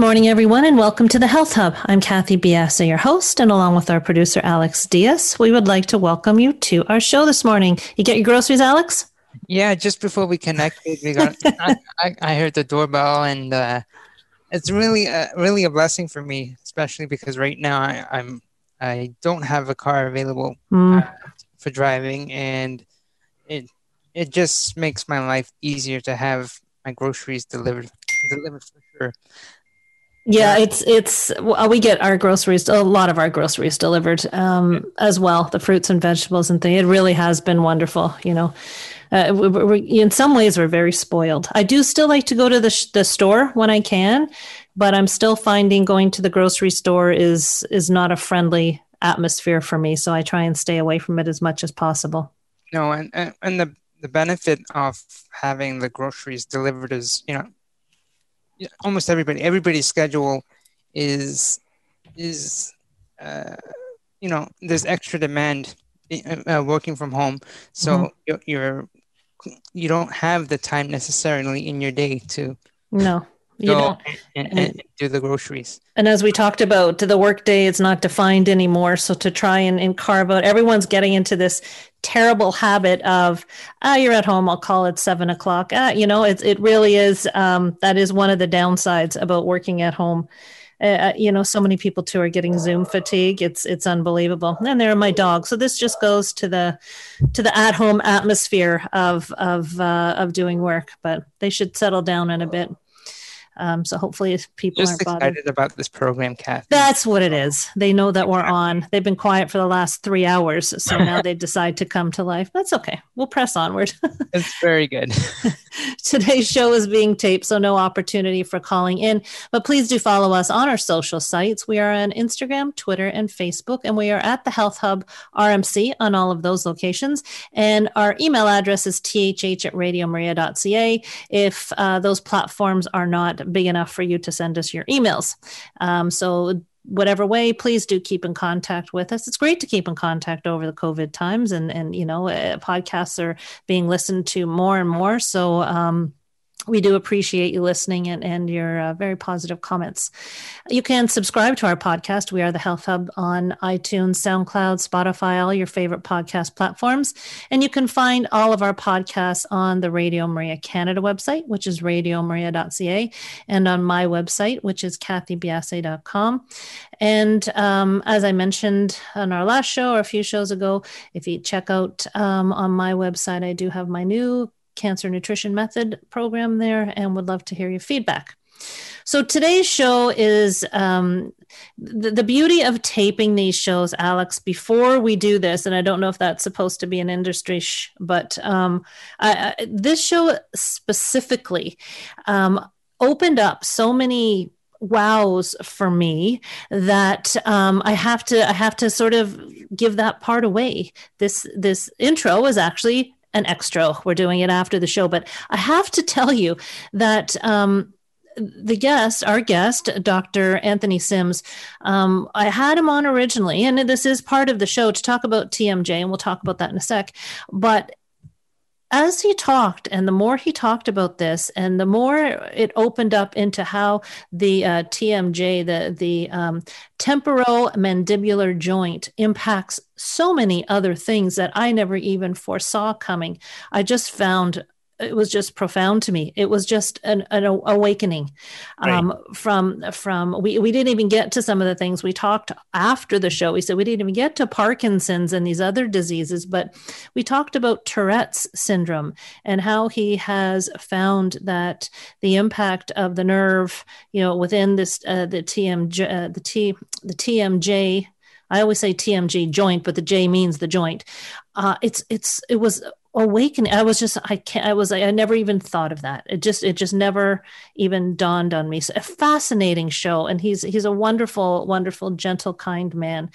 Morning, everyone, and welcome to the Health Hub. I'm Kathy Biase, your host, and along with our producer, Alex Diaz, we would like to welcome you to our show this morning. You get your groceries, Alex? Yeah, just before we connected, we got I, I, I, heard the doorbell, and uh, it's really, uh, really a blessing for me, especially because right now I, I'm I don't have a car available mm. uh, for driving, and it it just makes my life easier to have my groceries delivered delivered for sure. Yeah, it's it's we get our groceries a lot of our groceries delivered um, as well, the fruits and vegetables and thing. It really has been wonderful, you know. Uh, we, we, in some ways, we're very spoiled. I do still like to go to the sh- the store when I can, but I'm still finding going to the grocery store is is not a friendly atmosphere for me. So I try and stay away from it as much as possible. No, and and the the benefit of having the groceries delivered is you know almost everybody everybody's schedule is is uh, you know there's extra demand uh, uh, working from home so mm-hmm. you're, you're you don't have the time necessarily in your day to no you go and, and, and, do the groceries. And as we talked about, the workday is not defined anymore. So to try and, and carve out, everyone's getting into this terrible habit of, ah, you're at home. I'll call at seven o'clock. Ah, you know, it it really is. Um, that is one of the downsides about working at home. Uh, uh, you know, so many people too are getting Zoom fatigue. It's it's unbelievable. And there are my dogs. So this just goes to the to the at home atmosphere of of uh, of doing work. But they should settle down in a bit. Um, so hopefully people Just aren't excited about this program, Kathy. That's what it is. They know that we're on. They've been quiet for the last three hours, so now they decide to come to life. That's okay. We'll press onward. it's very good. Today's show is being taped, so no opportunity for calling in. But please do follow us on our social sites. We are on Instagram, Twitter, and Facebook, and we are at the Health Hub RMC on all of those locations. And our email address is thh at radiomaria.ca. If uh, those platforms are not big enough for you to send us your emails. Um, so whatever way please do keep in contact with us it's great to keep in contact over the covid times and and you know uh, podcasts are being listened to more and more so um, we do appreciate you listening and, and your uh, very positive comments. You can subscribe to our podcast. We are the Health Hub on iTunes, SoundCloud, Spotify, all your favorite podcast platforms. And you can find all of our podcasts on the Radio Maria Canada website, which is radiomaria.ca, and on my website, which is kathybiase.com. And um, as I mentioned on our last show or a few shows ago, if you check out um, on my website, I do have my new Cancer Nutrition Method program there and would love to hear your feedback. So today's show is um, the, the, beauty of taping these shows, Alex. Before we do this, and I don't know if that's supposed to be an industry, sh- but um, I, I, this show specifically um, opened up so many wows for me that um, I have to I have to sort of give that part away. This this intro is actually an extra. We're doing it after the show. But I have to tell you that um, the guest, our guest, Dr. Anthony Sims, um, I had him on originally, and this is part of the show to talk about TMJ, and we'll talk about that in a sec. But as he talked, and the more he talked about this, and the more it opened up into how the uh, TMJ, the the um, temporomandibular joint, impacts so many other things that I never even foresaw coming. I just found it was just profound to me. It was just an, an awakening um, right. from from we we didn't even get to some of the things we talked after the show. We said we didn't even get to Parkinson's and these other diseases, but we talked about Tourette's syndrome and how he has found that the impact of the nerve, you know, within this uh, the TMJ uh, the T the TMJ I always say TMG joint, but the J means the joint. Uh, it's it's it was awakening. I was just I can't I was I never even thought of that. It just it just never even dawned on me. So a fascinating show, and he's he's a wonderful wonderful gentle kind man.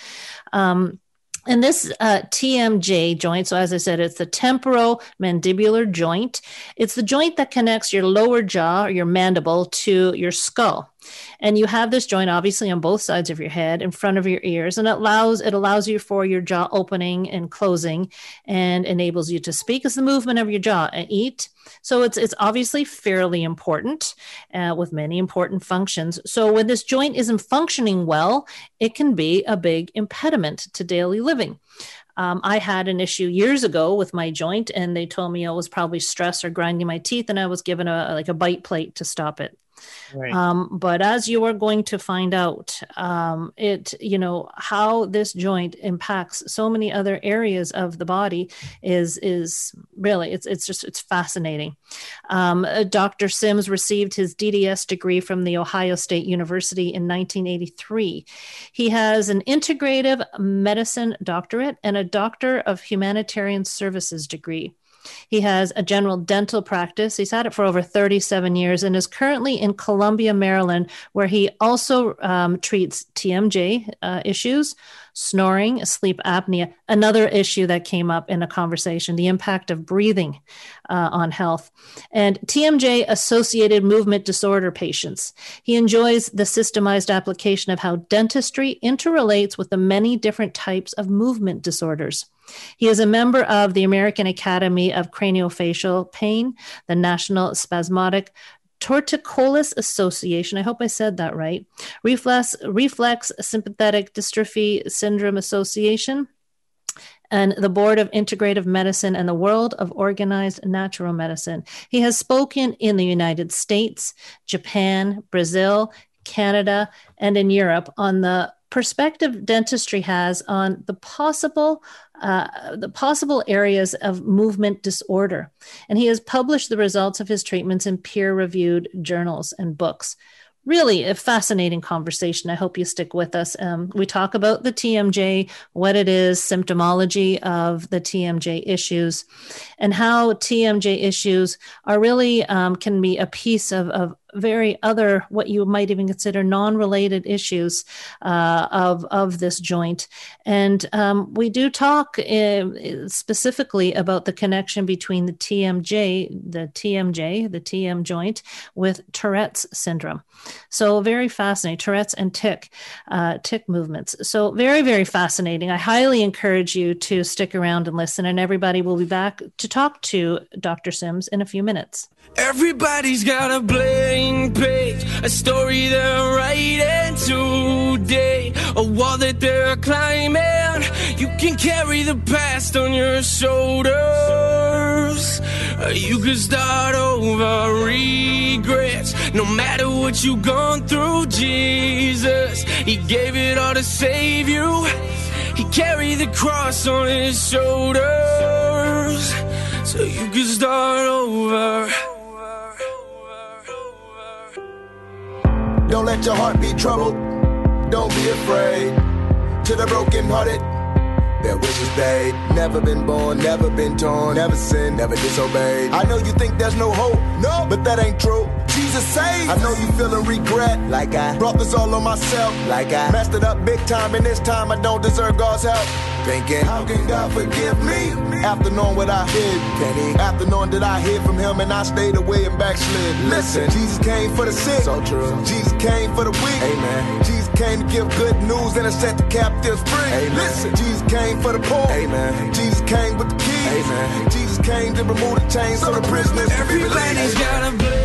Um, and this uh, TMJ joint, so as I said, it's the temporomandibular joint. It's the joint that connects your lower jaw or your mandible to your skull and you have this joint obviously on both sides of your head in front of your ears and it allows it allows you for your jaw opening and closing and enables you to speak as the movement of your jaw and eat. So it's it's obviously fairly important uh, with many important functions. So when this joint isn't functioning well it can be a big impediment to daily living. Um, I had an issue years ago with my joint, and they told me I was probably stress or grinding my teeth, and I was given a like a bite plate to stop it. Right. Um, but as you are going to find out, um, it you know how this joint impacts so many other areas of the body is is really it's it's just it's fascinating. Um, uh, Dr. Sims received his DDS degree from the Ohio State University in 1983. He has an integrative medicine doctorate and a doctor of humanitarian services degree. He has a general dental practice. He's had it for over 37 years and is currently in Columbia, Maryland, where he also um, treats TMJ uh, issues, snoring, sleep apnea, another issue that came up in a conversation, the impact of breathing uh, on health, and TMJ associated movement disorder patients. He enjoys the systemized application of how dentistry interrelates with the many different types of movement disorders. He is a member of the American Academy of Craniofacial Pain, the National Spasmodic Torticollis Association. I hope I said that right. Reflex, Reflex Sympathetic Dystrophy Syndrome Association, and the Board of Integrative Medicine and the World of Organized Natural Medicine. He has spoken in the United States, Japan, Brazil, Canada, and in Europe on the perspective dentistry has on the possible uh, the possible areas of movement disorder and he has published the results of his treatments in peer-reviewed journals and books really a fascinating conversation. I hope you stick with us. Um, we talk about the TMJ, what it is, symptomology of the TMJ issues, and how TMJ issues are really um, can be a piece of, of very other what you might even consider non-related issues uh, of of this joint. And um, we do talk uh, specifically about the connection between the TMJ the TMJ the TM joint with Tourette's syndrome. So very fascinating Tourette's and tic uh, tic movements. So very very fascinating. I highly encourage you to stick around and listen and everybody will be back to talk to Dr. Sims in a few minutes Everybody's got a blank page, a story they're writing today, a wall that they're climbing. You can carry the past on your shoulders. You can start over regrets, no matter what you've gone through. Jesus, He gave it all to save you. He carried the cross on His shoulders, so you can start over. Don't let your heart be troubled. Don't be afraid. To the broken hearted, their wishes paid. Never been born, never been torn, never sinned, never disobeyed. I know you think there's no hope, no, but that ain't true. Jesus saved. I know you feeling regret, like I brought this all on myself, like I messed it up big time, and this time I don't deserve God's help. Thinking, how can God forgive me? After knowing what I did, can He? After knowing that I hid from Him and I stayed away and backslid. Listen, Jesus came for the sick, so true. Jesus came for the weak, amen. Jesus came to give good news and to set the captives free. Amen. Listen, Jesus came for the poor, amen. Jesus came with the keys, amen. Jesus came to remove the chains so the prisoners. Everybody's got a blank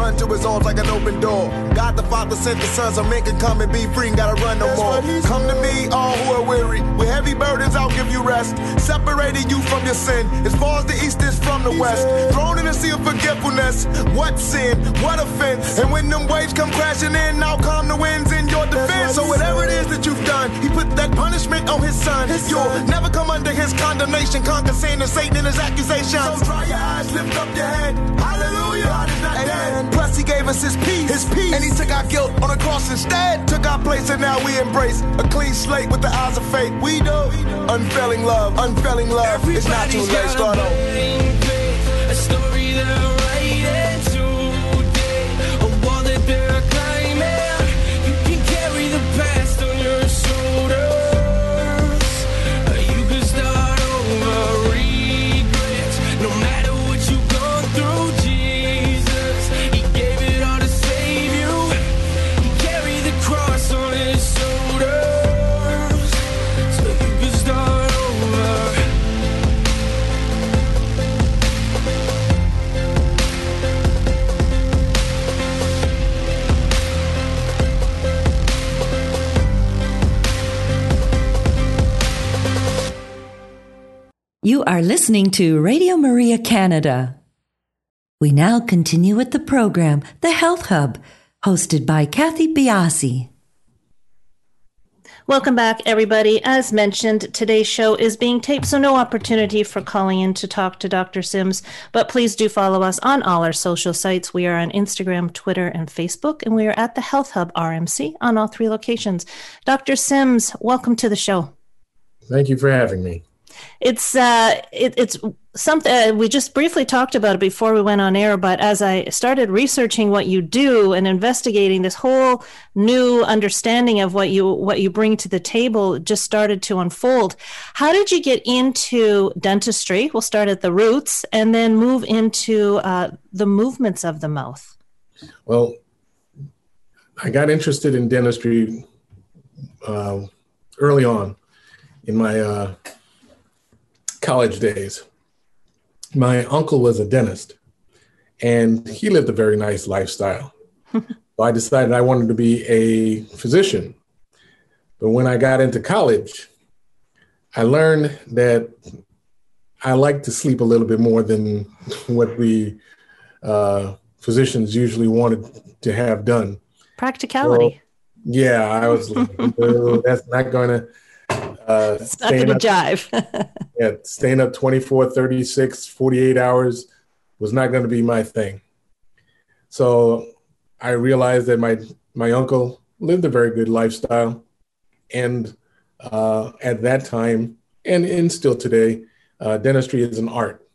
Run to his arms like an open door. God the Father sent the Son so men can come and be free and gotta run no more. Come to me, all who are weary. With heavy burdens, I'll give you rest. Separating you from your sin. As far as the east is from the west. Thrown in the sea of forgetfulness. What sin? What offense? And when them waves come crashing in, now come the winds in your defense. So whatever it is that you've done, he put that punishment on his son. You'll never come under his condemnation. Conquer sin and Satan in his accusations. So dry your eyes, lift up your head. Hallelujah. God is not dead. Plus, he gave us his peace. His peace. And he took our guilt on the cross instead. Took our place, and now we embrace a clean slate with the eyes of faith. We do. Unfailing love, unfailing love. it's not too late. Start over. You are listening to Radio Maria Canada. We now continue with the program, The Health Hub, hosted by Kathy Biase. Welcome back, everybody. As mentioned, today's show is being taped, so no opportunity for calling in to talk to Dr. Sims. But please do follow us on all our social sites. We are on Instagram, Twitter, and Facebook, and we are at the Health Hub RMC on all three locations. Dr. Sims, welcome to the show. Thank you for having me. It's uh, it, it's something uh, we just briefly talked about it before we went on air. But as I started researching what you do and investigating this whole new understanding of what you what you bring to the table, just started to unfold. How did you get into dentistry? We'll start at the roots and then move into uh, the movements of the mouth. Well, I got interested in dentistry uh, early on in my uh, college days. My uncle was a dentist and he lived a very nice lifestyle. so I decided I wanted to be a physician. But when I got into college, I learned that I like to sleep a little bit more than what we uh, physicians usually wanted to have done. Practicality. Yeah, I was like, "No, that's not going to uh, it's not going to jive. yeah, staying up 24, 36, 48 hours was not going to be my thing. So I realized that my my uncle lived a very good lifestyle, and uh, at that time, and, and still today, uh, dentistry is an art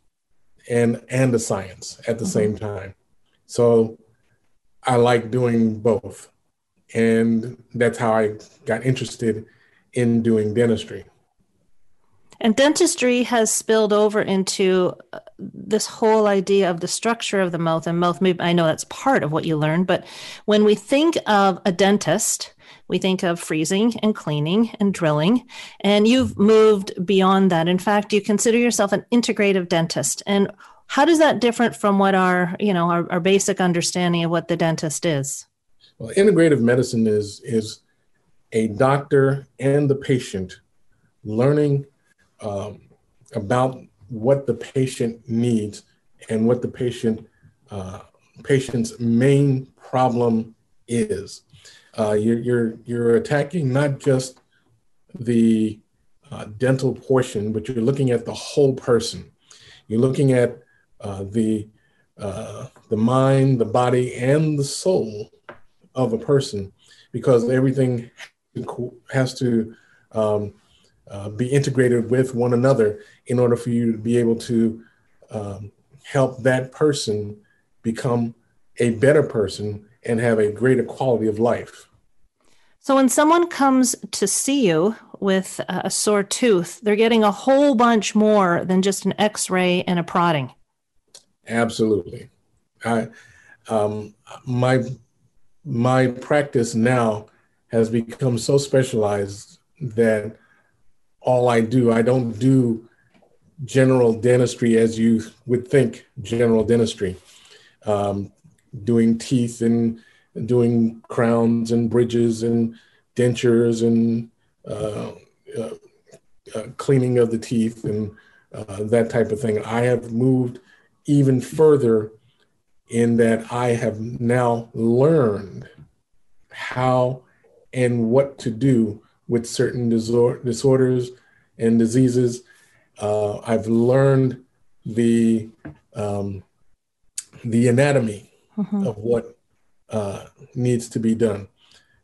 and and a science at the mm-hmm. same time. So I like doing both, and that's how I got interested in doing dentistry. And dentistry has spilled over into uh, this whole idea of the structure of the mouth and mouth movement. I know that's part of what you learn, but when we think of a dentist, we think of freezing and cleaning and drilling, and you've moved beyond that. In fact, you consider yourself an integrative dentist. And how does that different from what our, you know, our, our basic understanding of what the dentist is? Well, integrative medicine is is a doctor and the patient learning um, about what the patient needs and what the patient uh, patient's main problem is. Uh, you're, you're, you're attacking not just the uh, dental portion, but you're looking at the whole person. You're looking at uh, the uh, the mind, the body, and the soul of a person, because everything has to um, uh, be integrated with one another in order for you to be able to um, help that person become a better person and have a greater quality of life. So, when someone comes to see you with a sore tooth, they're getting a whole bunch more than just an x ray and a prodding. Absolutely. I, um, my, my practice now has become so specialized that all I do, I don't do general dentistry as you would think general dentistry. um, doing teeth and doing crowns and bridges and dentures and uh, uh, uh, cleaning of the teeth and uh, that type of thing. I have moved even further in that I have now learned how and what to do with certain disor- disorders and diseases. Uh, I've learned the um, the anatomy mm-hmm. of what uh, needs to be done.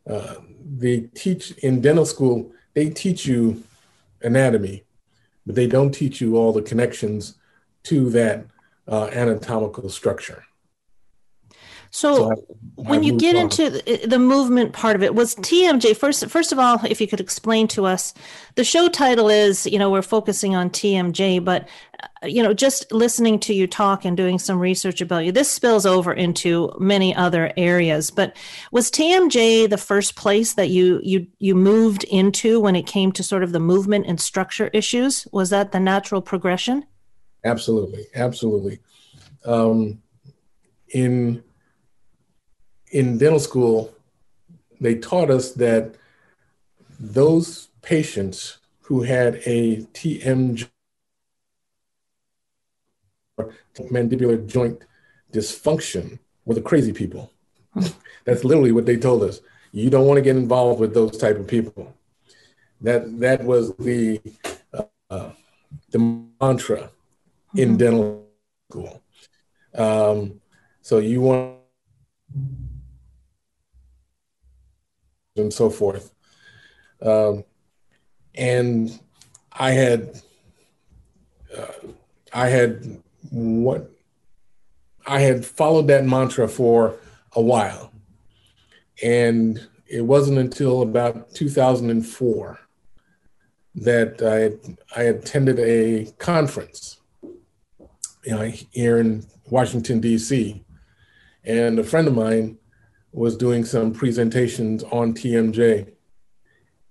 Uh, they teach in dental school. They teach you anatomy, but they don't teach you all the connections to that uh, anatomical structure. So, so I, when I you get on. into the, the, movement part of it, was TMJ first? First of all, if you could explain to us, the show title is you know we're focusing on TMJ, but uh, you know just listening to you talk and doing some research about you, this spills over into many other areas. But was TMJ the first place that you you you moved into when it came to sort of the movement and structure issues? Was that the natural progression? Absolutely, absolutely. Um, in in dental school, they taught us that those patients who had a TMJ mandibular joint dysfunction were the crazy people. That's literally what they told us. You don't want to get involved with those type of people. That that was the uh, the mantra in dental school. Um, so you want and so forth. Um, and I had, uh, I had what, I had followed that mantra for a while, and it wasn't until about 2004 that I I attended a conference, you know, here in Washington D.C. And a friend of mine was doing some presentations on TMJ.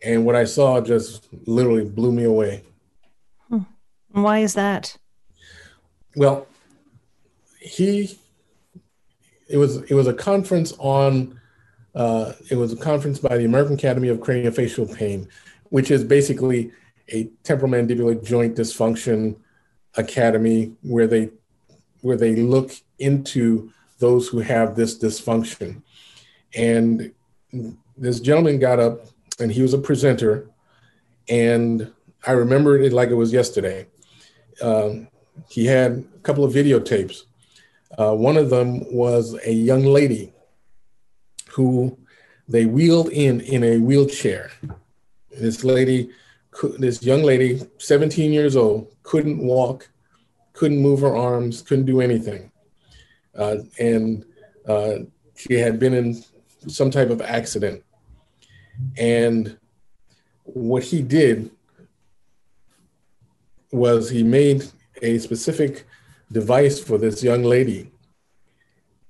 And what I saw just literally blew me away. Hmm. Why is that? Well, he it was it was a conference on uh, it was a conference by the American Academy of Craniofacial Pain, which is basically a temporomandibular joint dysfunction academy where they where they look into those who have this dysfunction. And this gentleman got up and he was a presenter. And I remember it like it was yesterday. Um, he had a couple of videotapes. Uh, one of them was a young lady who they wheeled in in a wheelchair. This lady, this young lady, 17 years old, couldn't walk, couldn't move her arms, couldn't do anything. Uh, and uh, she had been in some type of accident. And what he did was he made a specific device for this young lady.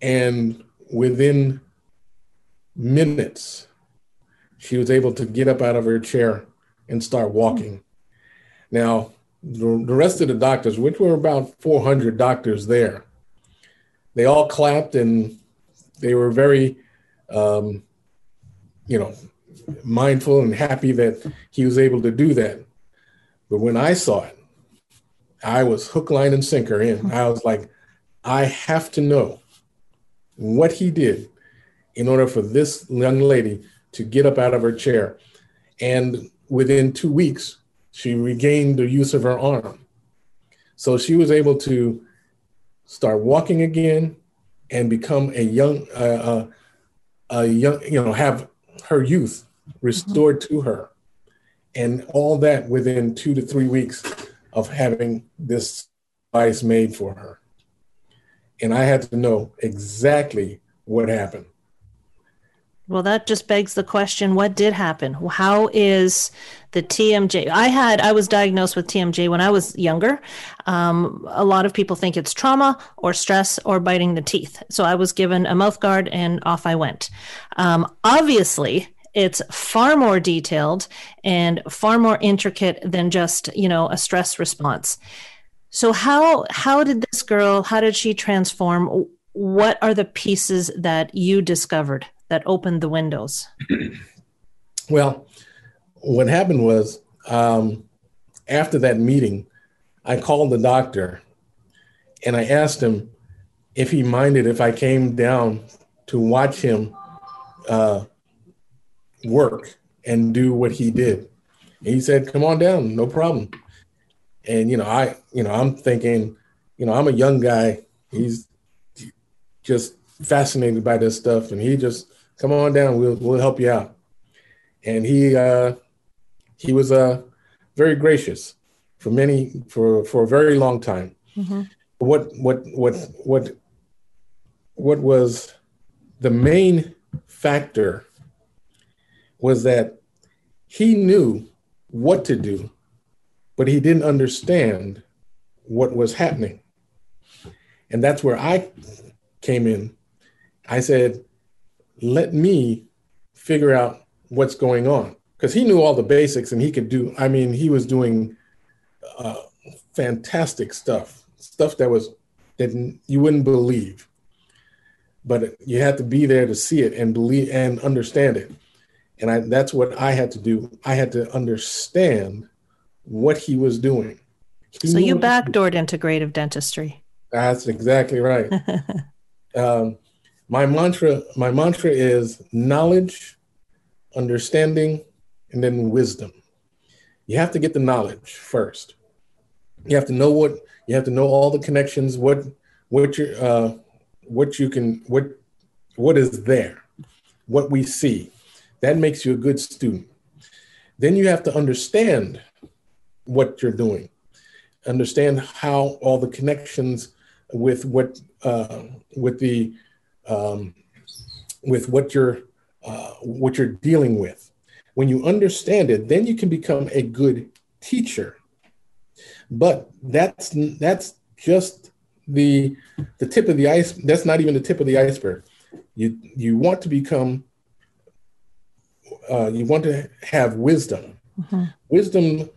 And within minutes, she was able to get up out of her chair and start walking. Now, the, rest of the doctors, which were about 400 doctors there, they all clapped and they were very um, you know, mindful and happy that he was able to do that. But when I saw it, I was hook, line, and sinker in. I was like, I have to know what he did in order for this young lady to get up out of her chair. And within two weeks, she regained the use of her arm. So she was able to start walking again and become a young, uh, uh, a young, you know, have her youth restored mm-hmm. to her. And all that within two to three weeks of having this device made for her. And I had to know exactly what happened. Well, that just begs the question what did happen? How is the TMJ? I had, I was diagnosed with TMJ when I was younger. Um, a lot of people think it's trauma or stress or biting the teeth. So I was given a mouth guard and off I went. Um, obviously, it's far more detailed and far more intricate than just, you know, a stress response. So how how did this girl, how did she transform? what are the pieces that you discovered that opened the windows? well, what happened was um, after that meeting, I called the doctor and I asked him if he minded if I came down to watch him uh, work and do what he did. And he said, "Come on down, no problem." And you know, I, you know, I'm thinking, you know, I'm a young guy. He's just fascinated by this stuff, and he just, "Come on down, we'll we'll help you out." And he uh, he was uh, very gracious for many for for a very long time. Mm-hmm. What what what what what was the main factor was that he knew what to do, but he didn't understand what was happening. And that's where I came in. I said, let me figure out what's going on. Because he knew all the basics and he could do, I mean, he was doing uh, fantastic stuff, stuff that was, that you wouldn't believe. But you had to be there to see it and believe and understand it. And I, that's what I had to do. I had to understand what he was doing. He so you backdoored integrative dentistry. That's exactly right. um, my mantra, my mantra is knowledge, understanding, and then wisdom. You have to get the knowledge first. You have to know what you have to know all the connections, what what you uh, what you can what what is there, what we see. That makes you a good student. Then you have to understand what you're doing, understand how all the connections with what uh, with the um, with what you're uh, what you're dealing with. When you understand it, then you can become a good teacher. But that's that's just the the tip of the ice. That's not even the tip of the iceberg. You you want to become uh, you want to have wisdom. Mm-hmm. Wisdom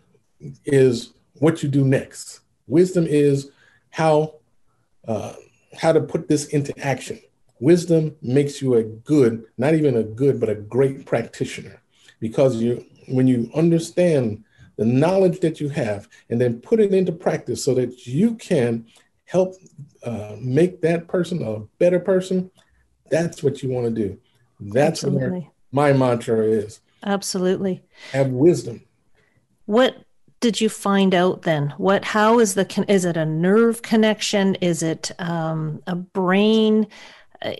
is what you do next. Wisdom is how uh, how to put this into action. Wisdom makes you a good, not even a good, but a great practitioner, because you when you understand the knowledge that you have and then put it into practice so that you can help uh, make that person a better person. That's what you want to do. That's Absolutely. where my mantra is. Absolutely. Have wisdom. What did you find out then? What? How is the? Is it a nerve connection? Is it um, a brain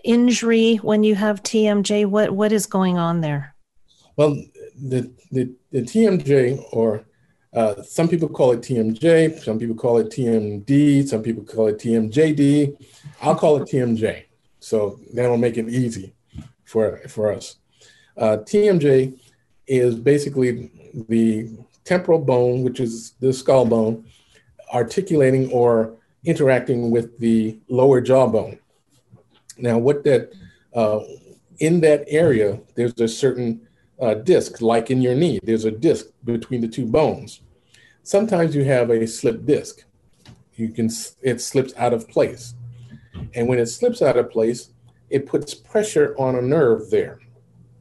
injury when you have TMJ? What What is going on there? Well, the the, the TMJ, or uh, some people call it TMJ, some people call it TMD, some people call it TMJD. I'll call it TMJ. So that'll make it easy for for us. Uh, TMJ is basically the temporal bone, which is the skull bone, articulating or interacting with the lower jawbone. Now, what that uh, in that area, there's a certain uh, disc, like in your knee, there's a disc between the two bones. Sometimes you have a slip disc. You can it slips out of place, and when it slips out of place, it puts pressure on a nerve there.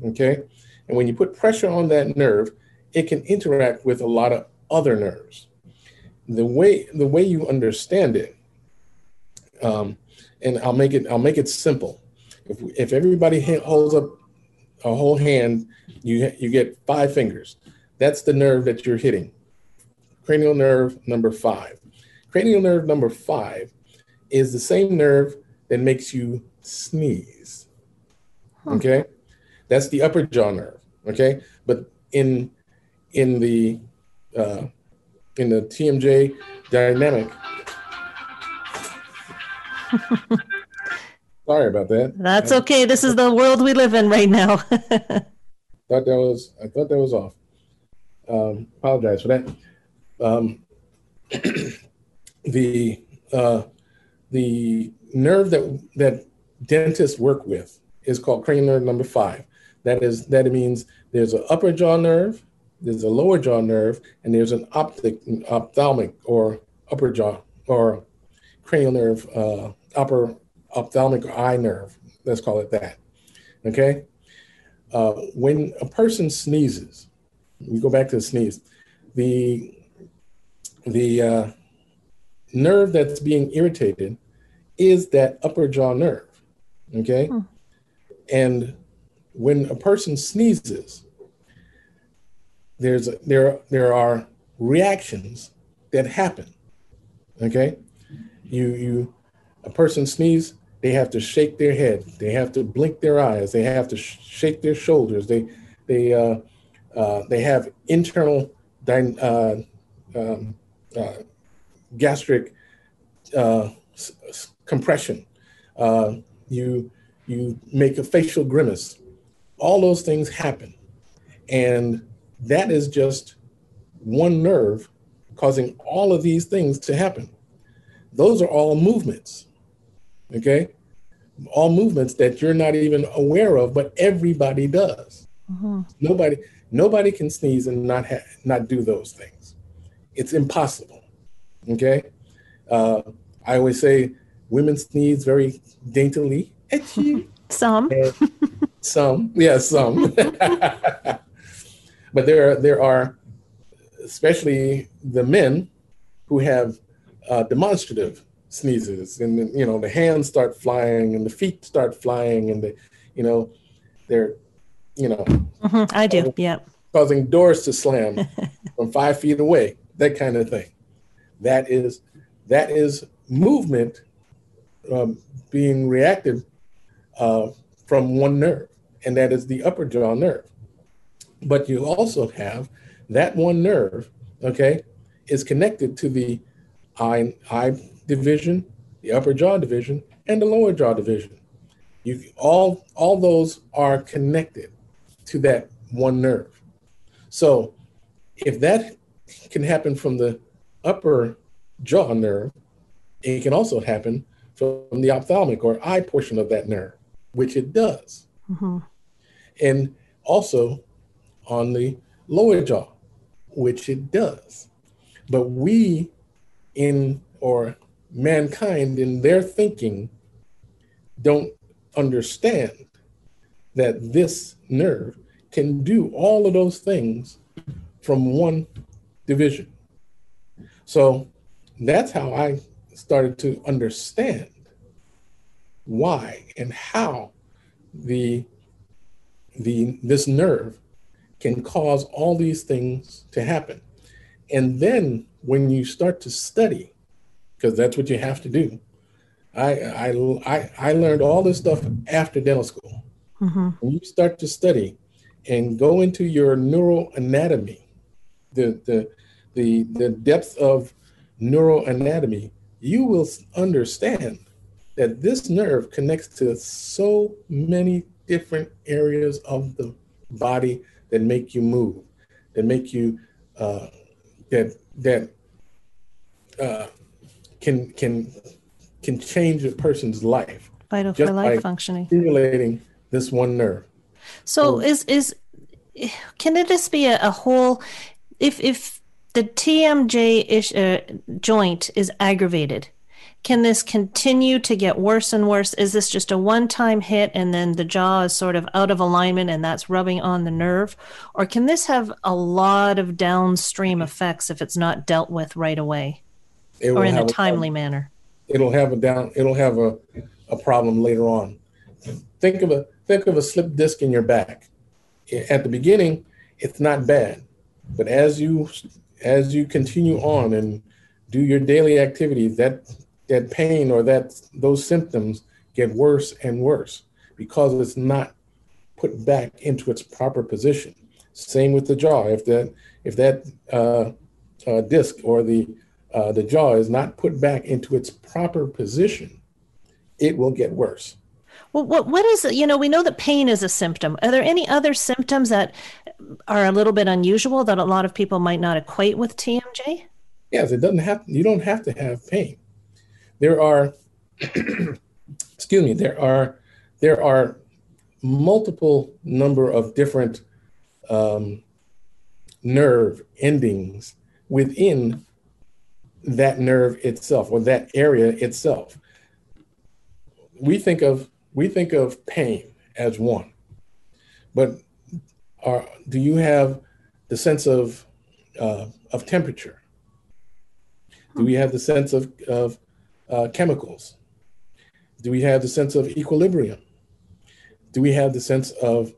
Okay. And when you put pressure on that nerve, it can interact with a lot of other nerves. The way the way you understand it, um, and I'll make it I'll make it simple. If if everybody holds up a whole hand, you you get five fingers. That's the nerve that you're hitting. Cranial nerve number five. Cranial nerve number five is the same nerve that makes you sneeze. Okay, that's the upper jaw nerve. Okay, but in in the uh, in the TMJ dynamic. Sorry about that. That's okay. This is the world we live in right now. thought that was I thought that was off. Um, apologize for that. Um, the uh, the nerve that that dentists work with is called cranial nerve number five. That is that it means there's an upper jaw nerve, there's a lower jaw nerve, and there's an optic ophthalmic or upper jaw or cranial nerve uh, upper ophthalmic eye nerve. Let's call it that. Okay. Uh, when a person sneezes, we go back to the sneeze. The the uh, nerve that's being irritated is that upper jaw nerve. Okay. Hmm. And when a person sneezes, there's there there are reactions that happen. Okay, you you a person sneeze, they have to shake their head, they have to blink their eyes, they have to sh- shake their shoulders, they they uh, uh, they have internal dy- uh, um, uh, gastric uh, s- compression. Uh, you you make a facial grimace. All those things happen, and that is just one nerve causing all of these things to happen. Those are all movements. Okay? All movements that you're not even aware of, but everybody does. Mm-hmm. Nobody nobody can sneeze and not ha- not do those things. It's impossible. Okay? Uh, I always say women sneeze very daintily. some. some. Yeah, some. but there are, there are especially the men who have uh, demonstrative sneezes. And you know the hands start flying and the feet start flying and the you know they're you know mm-hmm, i do yeah. causing doors to slam from five feet away that kind of thing. That is that is movement um, being reacted uh, from one nerve and that is the upper jaw nerve. But you also have that one nerve, okay, is connected to the eye, eye division, the upper jaw division, and the lower jaw division. You all all those are connected to that one nerve. So if that can happen from the upper jaw nerve, it can also happen from the ophthalmic or eye portion of that nerve, which it does. Mm-hmm. And also on the lower jaw, which it does. But we, in or mankind, in their thinking, don't understand that this nerve can do all of those things from one division. So that's how I started to understand why and how the the this nerve can cause all these things to happen. And then when you start to study, because that's what you have to do. I, I, I, I learned all this stuff after dental school. Mm-hmm. When you start to study and go into your neuroanatomy, the, the, the, the depth of neural anatomy, you will understand that this nerve connects to so many different areas of the body that make you move, that make you uh, that that uh, can can can change a person's life. Vital for life functioning. Stimulating this one nerve. So, so is is can it just be a, a whole if if the TMJ ish, uh, joint is aggravated? Can this continue to get worse and worse? Is this just a one time hit and then the jaw is sort of out of alignment and that's rubbing on the nerve? Or can this have a lot of downstream effects if it's not dealt with right away or in a timely a, manner? It'll have a down it'll have a, a problem later on. Think of a think of a slip disc in your back. At the beginning, it's not bad. But as you as you continue on and do your daily activities, that that pain or that those symptoms get worse and worse because it's not put back into its proper position. Same with the jaw. If that if that uh, uh, disc or the uh, the jaw is not put back into its proper position, it will get worse. Well, what what is it? You know, we know that pain is a symptom. Are there any other symptoms that are a little bit unusual that a lot of people might not equate with TMJ? Yes, it doesn't have. You don't have to have pain there are excuse me there are there are multiple number of different um, nerve endings within that nerve itself or that area itself we think of we think of pain as one, but are, do you have the sense of uh, of temperature? Do we have the sense of, of uh, chemicals? Do we have the sense of equilibrium? Do we have the sense of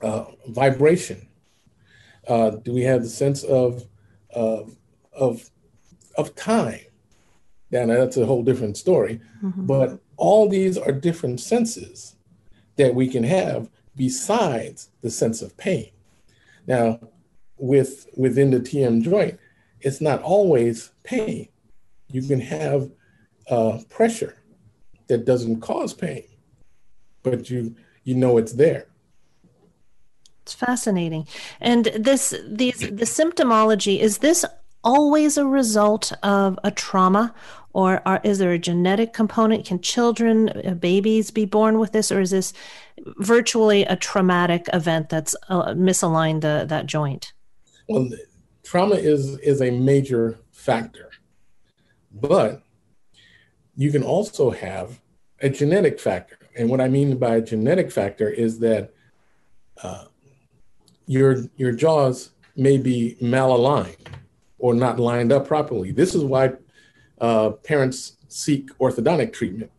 uh, vibration? Uh, do we have the sense of, of, of, of time? Now that's a whole different story. Mm-hmm. But all these are different senses that we can have besides the sense of pain. Now, with within the TM joint, it's not always pain. You can have uh, pressure that doesn't cause pain, but you you know it's there. It's fascinating. And this these the symptomology is this always a result of a trauma or are, is there a genetic component? Can children uh, babies be born with this or is this virtually a traumatic event that's uh, misaligned the, that joint? Well trauma is is a major factor but you can also have a genetic factor. And what i mean by a genetic factor is that uh, your your jaws may be malaligned or not lined up properly. This is why uh, parents seek orthodontic treatment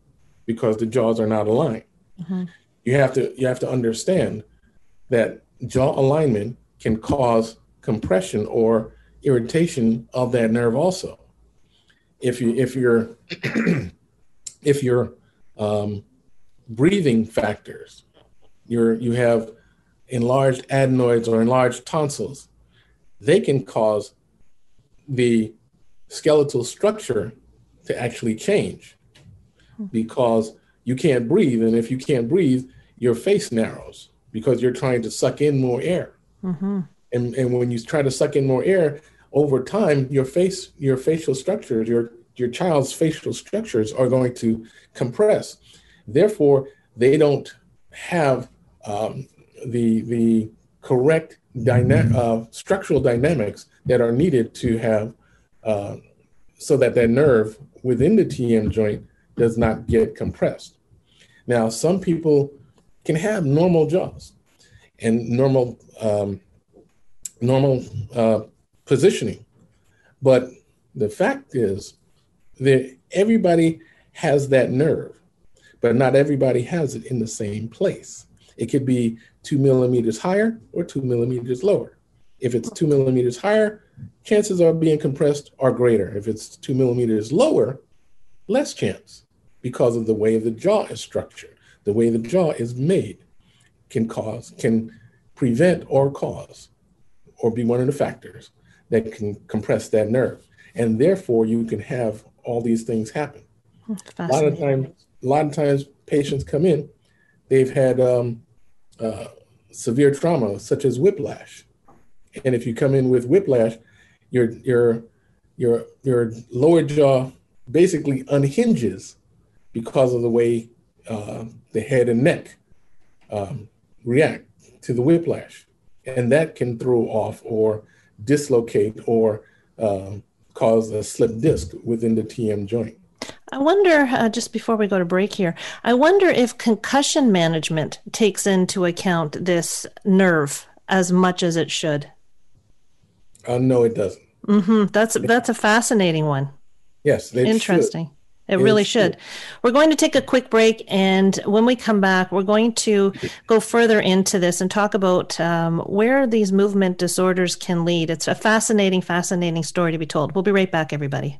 because the jaws are not aligned. Mm-hmm. You have to you have to understand that jaw alignment can cause compression or irritation of that nerve also. If you if you're if your um, breathing factors, you're you have enlarged adenoids or enlarged tonsils, they can cause the skeletal structure to actually change because you can't breathe. And if you can't breathe, your face narrows because you're trying to suck in more air. Mm-hmm. And, and when you try to suck in more air, over time, your face, your facial structures, your your child's facial structures are going to compress. Therefore, they don't have um, the the correct dyna- uh, structural dynamics that are needed to have uh, so that that nerve within the TM joint does not get compressed. Now, some people can have normal jaws and normal um, normal uh, positioning, but the fact is that everybody has that nerve, but not everybody has it in the same place. It could be two millimeters higher or two millimeters lower. If it's two millimeters higher, chances of being compressed are greater. If it's two millimeters lower, less chance because of the way the jaw is structured. The way the jaw is made can cause, can prevent or cause, or be one of the factors that can compress that nerve. And therefore, you can have all these things happen. A lot of times, a lot of times, patients come in, they've had um, uh, severe trauma, such as whiplash. And if you come in with whiplash, your your your your lower jaw basically unhinges because of the way uh, the head and neck um, react to the whiplash, and that can throw off or dislocate or um, cause a slip disc within the TM joint. I wonder, uh, just before we go to break here, I wonder if concussion management takes into account this nerve as much as it should. Uh, no, it doesn't. Mm-hmm. That's that's a fascinating one. Yes, interesting. Should. It really should. We're going to take a quick break, and when we come back, we're going to go further into this and talk about um, where these movement disorders can lead. It's a fascinating, fascinating story to be told. We'll be right back, everybody.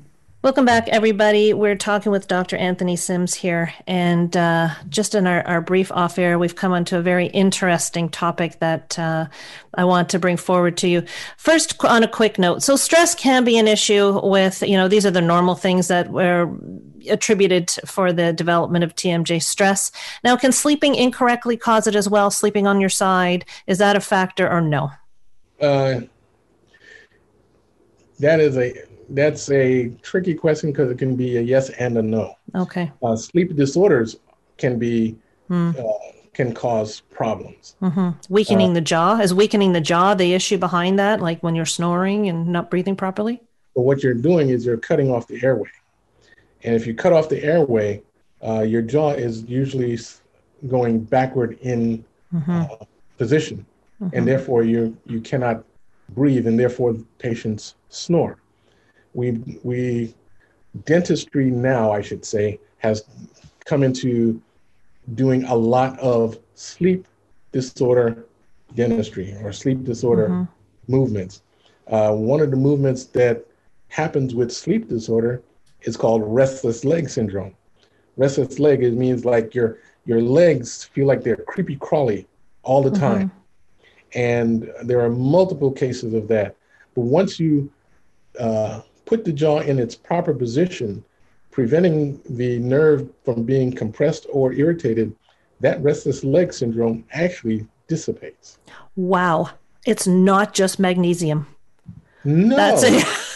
Welcome back, everybody. We're talking with Dr. Anthony Sims here. And uh, just in our, our brief off air, we've come onto a very interesting topic that uh, I want to bring forward to you. First, on a quick note so, stress can be an issue with, you know, these are the normal things that were attributed for the development of TMJ stress. Now, can sleeping incorrectly cause it as well? Sleeping on your side, is that a factor or no? Uh, that is a that's a tricky question because it can be a yes and a no. Okay. Uh, sleep disorders can be Hmm. uh, can cause problems. hmm Weakening the jaw is weakening the jaw the issue behind that, like when you're snoring and not breathing properly. But what you're doing is you're cutting off the airway, and if you cut off the airway, uh, your jaw is usually going backward in uh, position, and therefore you you cannot breathe, and therefore patients snore. We we dentistry now, I should say, has come into doing a lot of sleep disorder dentistry or sleep disorder movements. Uh, one of the movements that happens with sleep disorder is called restless leg syndrome. Restless leg it means like your your legs feel like they're creepy crawly all the time, and there are multiple cases of that. But once you uh, put the jaw in its proper position, preventing the nerve from being compressed or irritated, that restless leg syndrome actually dissipates. Wow, it's not just magnesium. No, That's it.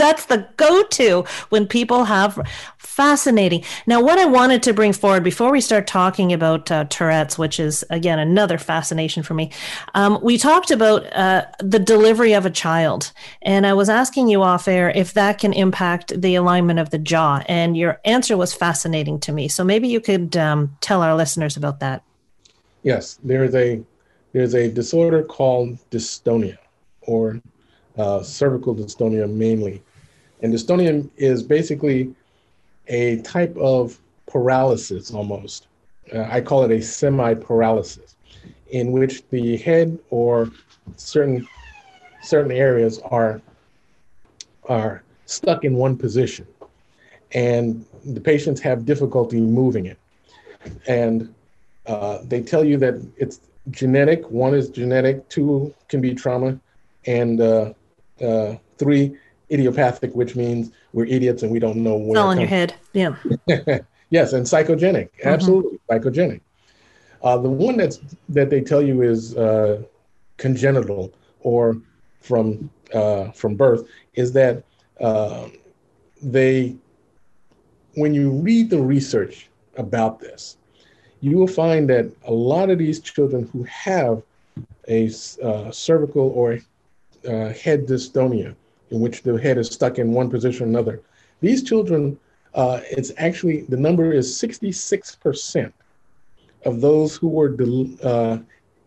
That's the go-to when people have fascinating. Now, what I wanted to bring forward before we start talking about uh, Tourette's, which is again another fascination for me, um, we talked about uh, the delivery of a child, and I was asking you off air if that can impact the alignment of the jaw, and your answer was fascinating to me. So maybe you could um, tell our listeners about that. Yes, there's a there's a disorder called dystonia, or uh, cervical dystonia mainly, and dystonia is basically a type of paralysis almost. Uh, I call it a semi-paralysis, in which the head or certain certain areas are are stuck in one position, and the patients have difficulty moving it, and uh, they tell you that it's genetic. One is genetic, two can be trauma, and uh, uh, three idiopathic, which means we're idiots and we don't know where. It's all in your head. Yeah. yes, and psychogenic, absolutely psychogenic. Uh, the one that's that they tell you is uh, congenital or from uh, from birth is that uh, they, when you read the research about this, you will find that a lot of these children who have a uh, cervical or uh, head dystonia, in which the head is stuck in one position or another, these children, uh, it's actually the number is 66% of those who were uh,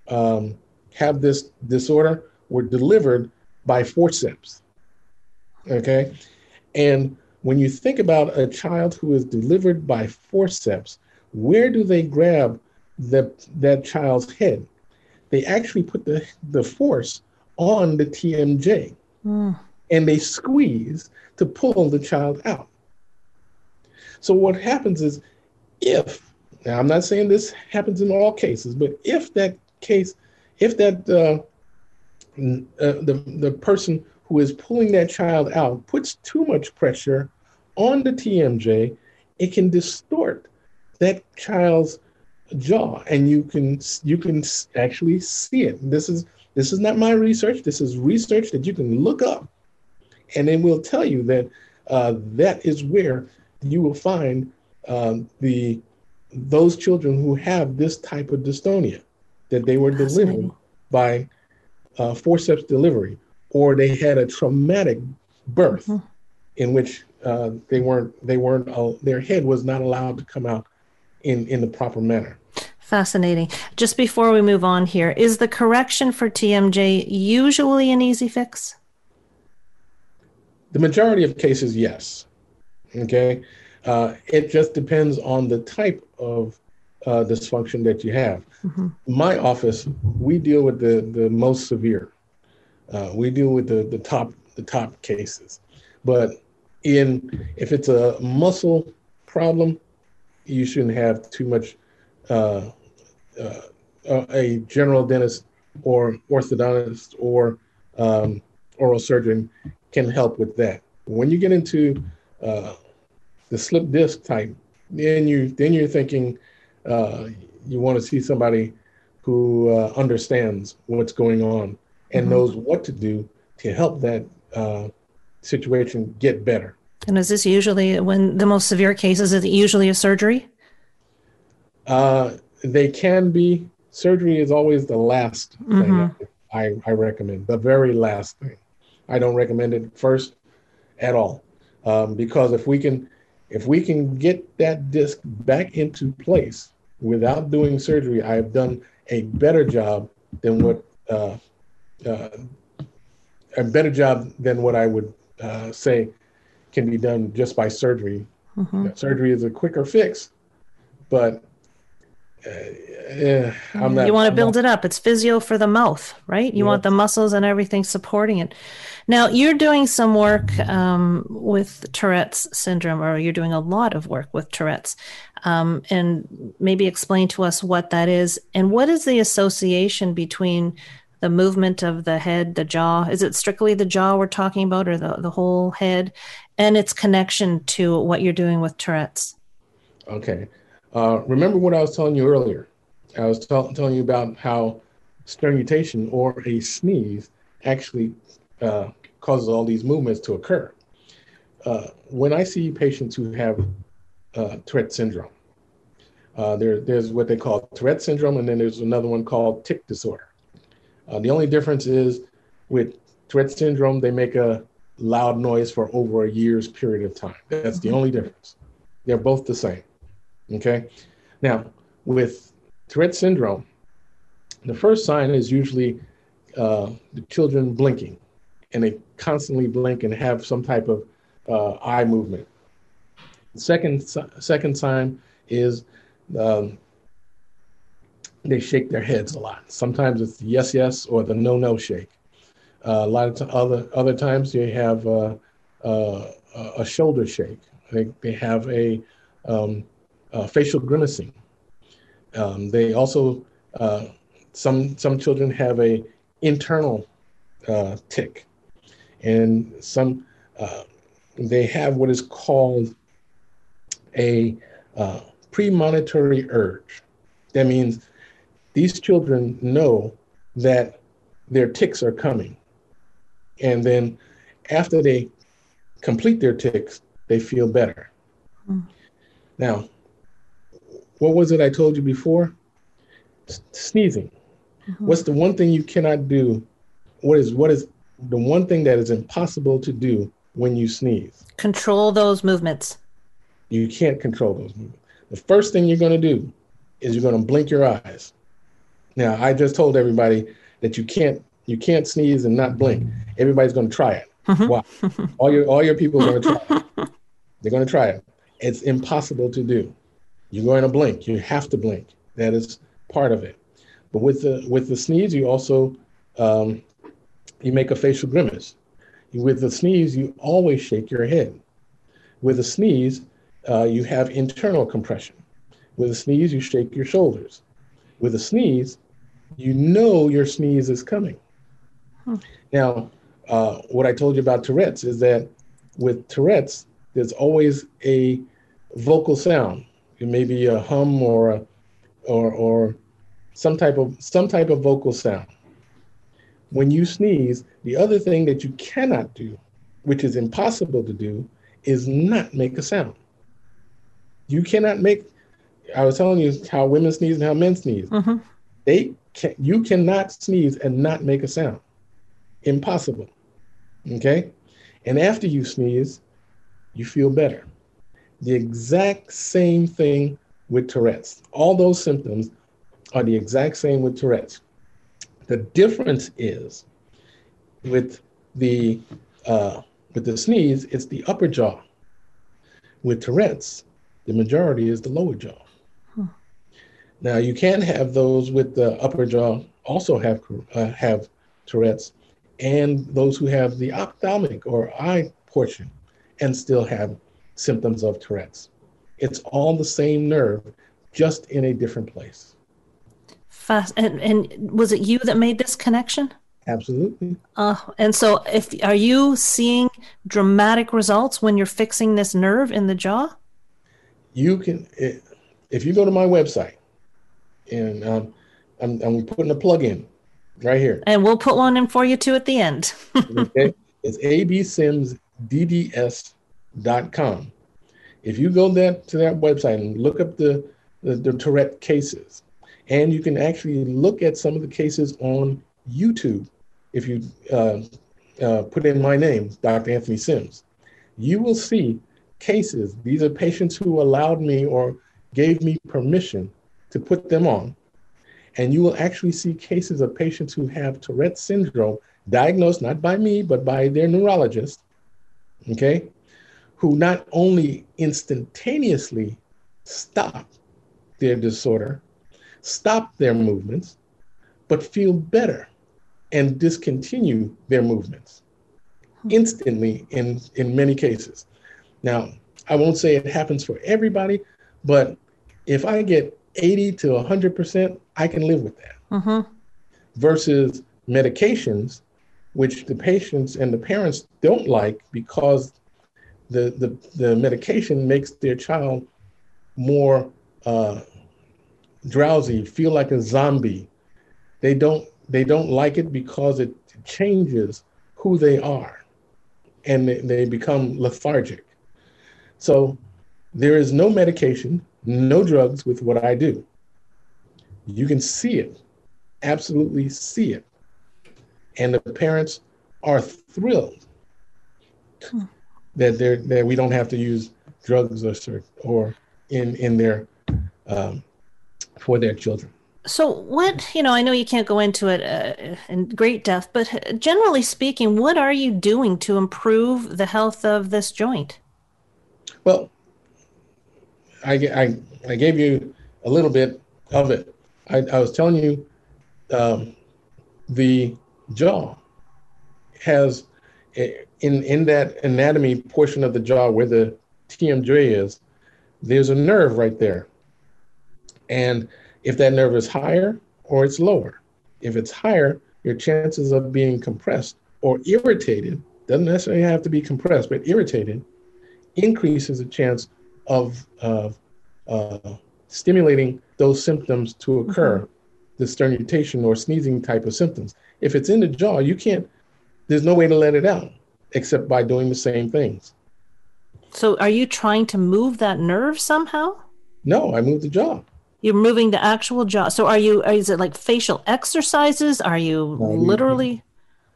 um, have this disorder were delivered by forceps. Okay. And when you think about a child who is delivered by forceps, where do they grab the, that child's head? They actually put the, the force on the TMJ Mm. And they squeeze to pull the child out. So what happens is if now I'm not saying this happens in all cases, but if that case, if that uh, uh, the the person who is pulling that child out puts too much pressure on the TMJ, it can distort that child's jaw, and you can you can actually see it. This is this is not my research. This is research that you can look up, and it will tell you that uh, that is where you will find um, the those children who have this type of dystonia that they were delivered by uh, forceps delivery, or they had a traumatic birth Mhm. in which uh, they weren't they weren't uh, their head was not allowed to come out in in the proper manner. Fascinating. Just before we move on here, is the correction for TMJ usually an easy fix? The majority of cases, yes. Okay. Uh, it just depends on the type of uh, dysfunction that you have. Mhm. My office, we deal with the, the most severe. Uh, we deal with the, the top the top cases. But in if it's a muscle problem, you shouldn't have too much uh, uh, a a general dentist or orthodontist or um, oral surgeon can help with that. When you get into uh, the slip disc type, then you then you're thinking uh, you want to see somebody who uh, understands what's going on and Mhm. knows what to do to help that uh, situation get better. And is this usually when the most severe cases, is it usually a surgery? Uh, they can be surgery is always the last thing Mhm. I, I recommend, the very last thing. I don't recommend it first at all, um, because if we can if we can get that disc back into place without doing surgery, I have done a better job than what uh, uh, a better job than what I would uh, say can be done just by surgery. Mhm. Surgery is a quicker fix, but uh, I'm not. you want to build it up. It's physio for the mouth, right? You want the muscles and everything supporting it. Now, you're doing some work um, with Tourette's syndrome, or you're doing a lot of work with Tourette's. Um, and maybe explain to us what that is and what is the association between the movement of the head, the jaw? Is it strictly the jaw we're talking about, or the, the whole head, and its connection to what you're doing with Tourette's? Okay. Uh, remember what I was telling you earlier? I was tell- telling you about how sternutation or a sneeze actually uh, causes all these movements to occur. Uh, when I see patients who have uh, Tourette syndrome, uh, there, there's what they call Tourette syndrome, and then there's another one called tic disorder. Uh, the only difference is with Tourette syndrome, they make a loud noise for over a year's period of time. That's the only difference. They're both the same. Okay. Now, with Tourette syndrome, the first sign is usually uh, the children blinking, and they constantly blink and have some type of uh, eye movement. Second, second sign is um, they shake their heads a lot. Sometimes it's the yes, yes, or the no, no shake. Uh, a lot of t- other other times they have uh, uh, a shoulder shake. They, they have a um, uh, facial grimacing. Um, they also uh, some some children have a internal uh, tic, and some uh, they have what is called a uh, premonitory urge. That means these children know that their tics are coming, and then after they complete their tics, they feel better. Mm. Now, what was it I told you before? S- sneezing. Uh-huh. What's the one thing you cannot do? What is what is the one thing that is impossible to do when you sneeze? Control those movements. You can't control those movements. The first thing you're going to do is you're going to blink your eyes. Now, I just told everybody that you can't you can't sneeze and not blink. Everybody's going to try it. Mm-hmm. Why? all your all your people are going to try. It. They're going to try it. It's impossible to do. You're going to blink. You have to blink. That is part of it. But with the with the sneeze, you also um, you make a facial grimace. With the sneeze, you always shake your head. With a sneeze, uh, you have internal compression. With a sneeze, you shake your shoulders. With a sneeze, you know your sneeze is coming. Now, uh, what I told you about Tourette's is that with Tourette's, there's always a vocal sound. It may be a hum or a, or or some type of some type of vocal sound. When you sneeze, the other thing that you cannot do, which is impossible to do, is not make a sound. You cannot make. I was telling you how women sneeze and how men sneeze. Mhm. They can. You cannot sneeze and not make a sound. Impossible. Okay. And after you sneeze, you feel better. The exact same thing with Tourette's. All those symptoms are the exact same with Tourette's. The difference is with the uh, with the sneeze, it's the upper jaw. With Tourette's, the majority is the lower jaw. Now you can have those with the upper jaw also have uh, have Tourette's, and those who have the ophthalmic or eye portion and still have symptoms of Tourette's. It's all the same nerve, just in a different place. Fast. And, and was it you that made this connection? Absolutely. Uh, and so, if are you seeing dramatic results when you're fixing this nerve in the jaw? You can, if you go to my website, and um, I'm, I'm putting a plug in right here. And we'll put one in for you too at the end. okay? It's absimsdds.com. If you go there to that website and look up the, the, the Tourette cases, and you can actually look at some of the cases on YouTube if you uh, uh, put in my name, Dr. Anthony Sims, you will see cases. These are patients who allowed me or gave me permission to put them on. And you will actually see cases of patients who have Tourette syndrome diagnosed not by me, but by their neurologist, okay, who not only instantaneously stop their disorder, stop their movements, but feel better and discontinue their movements instantly in, in many cases. Now, I won't say it happens for everybody, but if I get 80 to 100%, I can live with that hmm versus medications, which the patients and the parents don't like because the, the, the medication makes their child more uh, drowsy, feel like a zombie. They don't they don't like it because it changes who they are, and they, they become lethargic. So there is no medication, no drugs with what I do. You can see it, absolutely see it. And the parents are thrilled that they're, that we don't have to use drugs or or in in their um, for their children. So, what, you know, I know you can't go into it uh, in great depth, but generally speaking, what are you doing to improve the health of this joint? Well, I, I, I gave you a little bit of it. I, I was telling you um, the jaw has, a- in, in that anatomy portion of the jaw where the TMJ is, there's a nerve right there. And if that nerve is higher or it's lower, if it's higher, your chances of being compressed or irritated, doesn't necessarily have to be compressed, but irritated, increases the chance of uh, uh, stimulating those symptoms to occur, the sternutation or sneezing type of symptoms. If it's in the jaw, you can't, there's no way to let it out except by doing the same things. So, are you trying to move that nerve somehow? No, I moved the jaw. You're moving the actual jaw. So, are you, is it like facial exercises? Are you No, we- literally?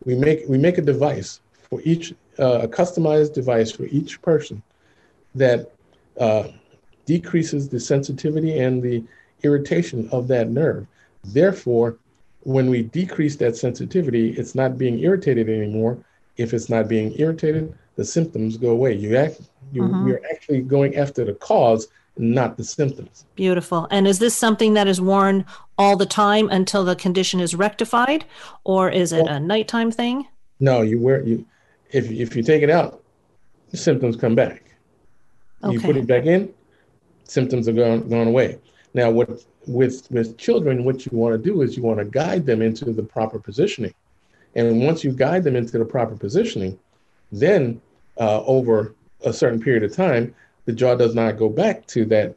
we make we make a device for each uh, a customized device for each person that uh, decreases the sensitivity and the irritation of that nerve. Therefore, when we decrease that sensitivity, it's not being irritated anymore, if it's not being irritated, the symptoms go away. You act, you, Mhm. you're actually going after the cause, not the symptoms. Beautiful. And is this something that is worn all the time until the condition is rectified, or is it a nighttime thing? No, you wear you if if you take it out, the symptoms come back. Okay. You put it back in, symptoms are gone gone away. Now, what with with children, what you want to do is you want to guide them into the proper positioning, and once you guide them into the proper positioning, then uh, over a certain period of time, the jaw does not go back to that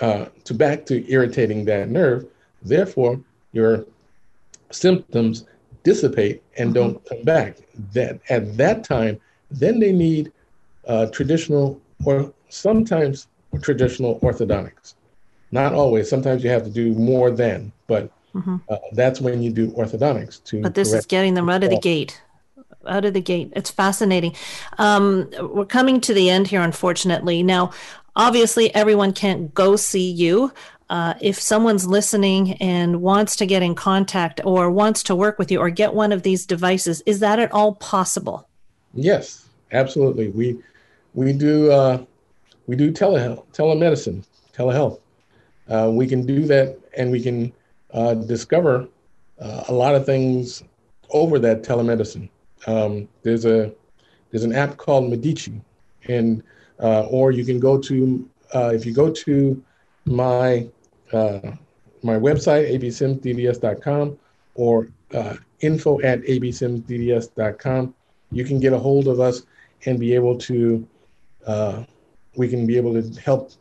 uh, to back to irritating that nerve. Therefore, your symptoms dissipate and don't come back. That at that time, then they need uh, traditional or sometimes traditional orthodontics. Not always. Sometimes you have to do more than, but Mhm. uh, that's when you do orthodontics to. But this is getting them out of the gate. Out of the gate. It's fascinating. Um, we're coming to the end here, unfortunately. Now, obviously, everyone can't go see you. Uh, if someone's listening and wants to get in contact or wants to work with you or get one of these devices, is that at all possible? Yes, absolutely. We we do uh, we do telehealth, telemedicine, telehealth. Uh, we can do that, and we can uh, discover uh, a lot of things over that telemedicine. Um, there's a there's an app called Medici, and uh, or you can go to uh, if you go to my uh, my website absimdds.com or info at absimdds.com you can get a hold of us and be able to we can be able to help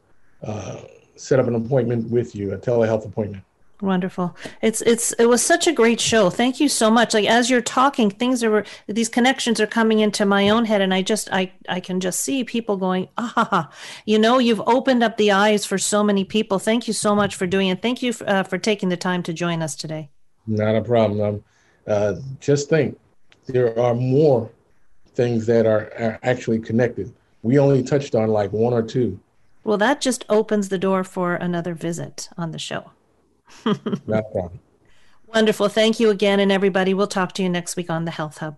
set up an appointment with you a telehealth appointment Wonderful. It's it's it was such a great show. Thank you so much. Like as you're talking, things are these connections are coming into my own head, and I just I I can just see people going ah, you know, you've opened up the eyes for so many people. Thank you so much for doing it. Thank you uh, for taking the time to join us today. not a problem um, uh, just think there are more things that are, are actually connected we only touched on like one or two Well, that just opens the door for another visit on the show. Wonderful. Thank you again, and everybody. We'll talk to you next week on the Health Hub.